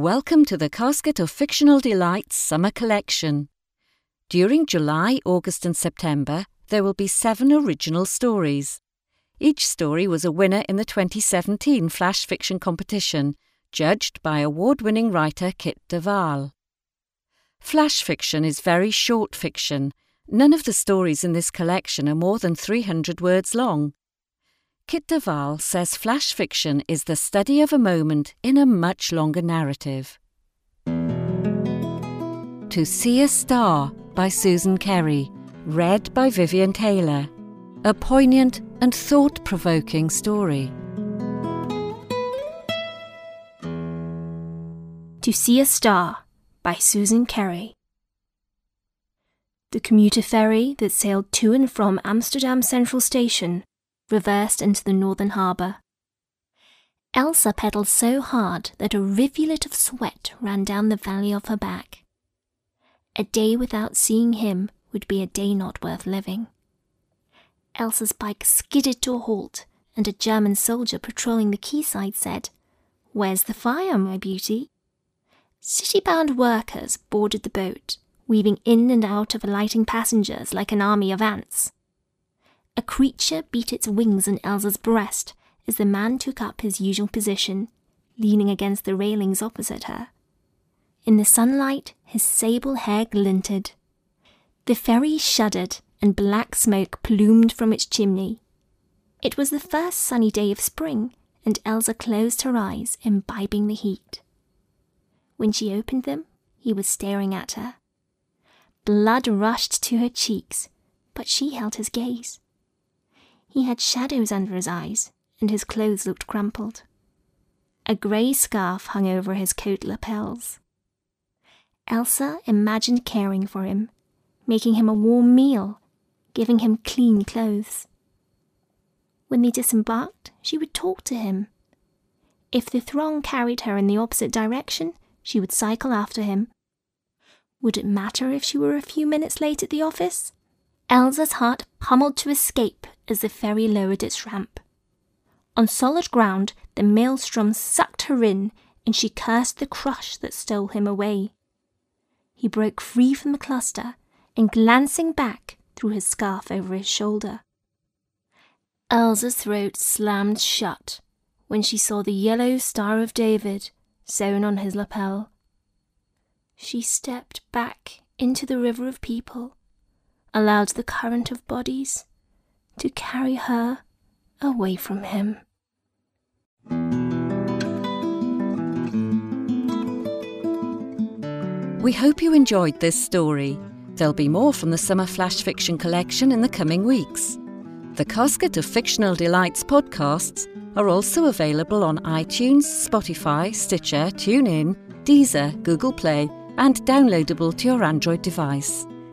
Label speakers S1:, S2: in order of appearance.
S1: Welcome to the Casket of Fictional Delights Summer Collection. During July, August, and September, there will be seven original stories. Each story was a winner in the 2017 Flash Fiction competition, judged by award winning writer Kit de Waal. Flash fiction is very short fiction. None of the stories in this collection are more than 300 words long. Kit de Waal says flash fiction is the study of a moment in a much longer narrative. To See a Star by Susan Kerry, read by Vivian Taylor. A poignant and thought provoking story.
S2: To See a Star by Susan Kerry. The commuter ferry that sailed to and from Amsterdam Central Station reversed into the northern harbour. Elsa pedalled so hard that a rivulet of sweat ran down the valley of her back. A day without seeing him would be a day not worth living. Elsa's bike skidded to a halt, and a German soldier patrolling the quayside said, Where's the fire, my beauty? City bound workers boarded the boat, weaving in and out of alighting passengers like an army of ants. A creature beat its wings on Elsa's breast as the man took up his usual position, leaning against the railings opposite her. In the sunlight, his sable hair glinted. The ferry shuddered, and black smoke plumed from its chimney. It was the first sunny day of spring, and Elsa closed her eyes, imbibing the heat. When she opened them, he was staring at her. Blood rushed to her cheeks, but she held his gaze. He had shadows under his eyes, and his clothes looked crumpled. A grey scarf hung over his coat lapels. Elsa imagined caring for him, making him a warm meal, giving him clean clothes. When they disembarked, she would talk to him. If the throng carried her in the opposite direction, she would cycle after him. Would it matter if she were a few minutes late at the office? Elsa's heart pummeled to escape as the ferry lowered its ramp. On solid ground, the maelstrom sucked her in, and she cursed the crush that stole him away. He broke free from the cluster, and glancing back, threw his scarf over his shoulder. Elsa's throat slammed shut when she saw the yellow Star of David sewn on his lapel. She stepped back into the river of people allowed the current of bodies to carry her away from him.
S1: We hope you enjoyed this story. There'll be more from the Summer Flash Fiction collection in the coming weeks. The Casket of Fictional Delights podcasts are also available on iTunes, Spotify, Stitcher, TuneIn, Deezer, Google Play, and downloadable to your Android device.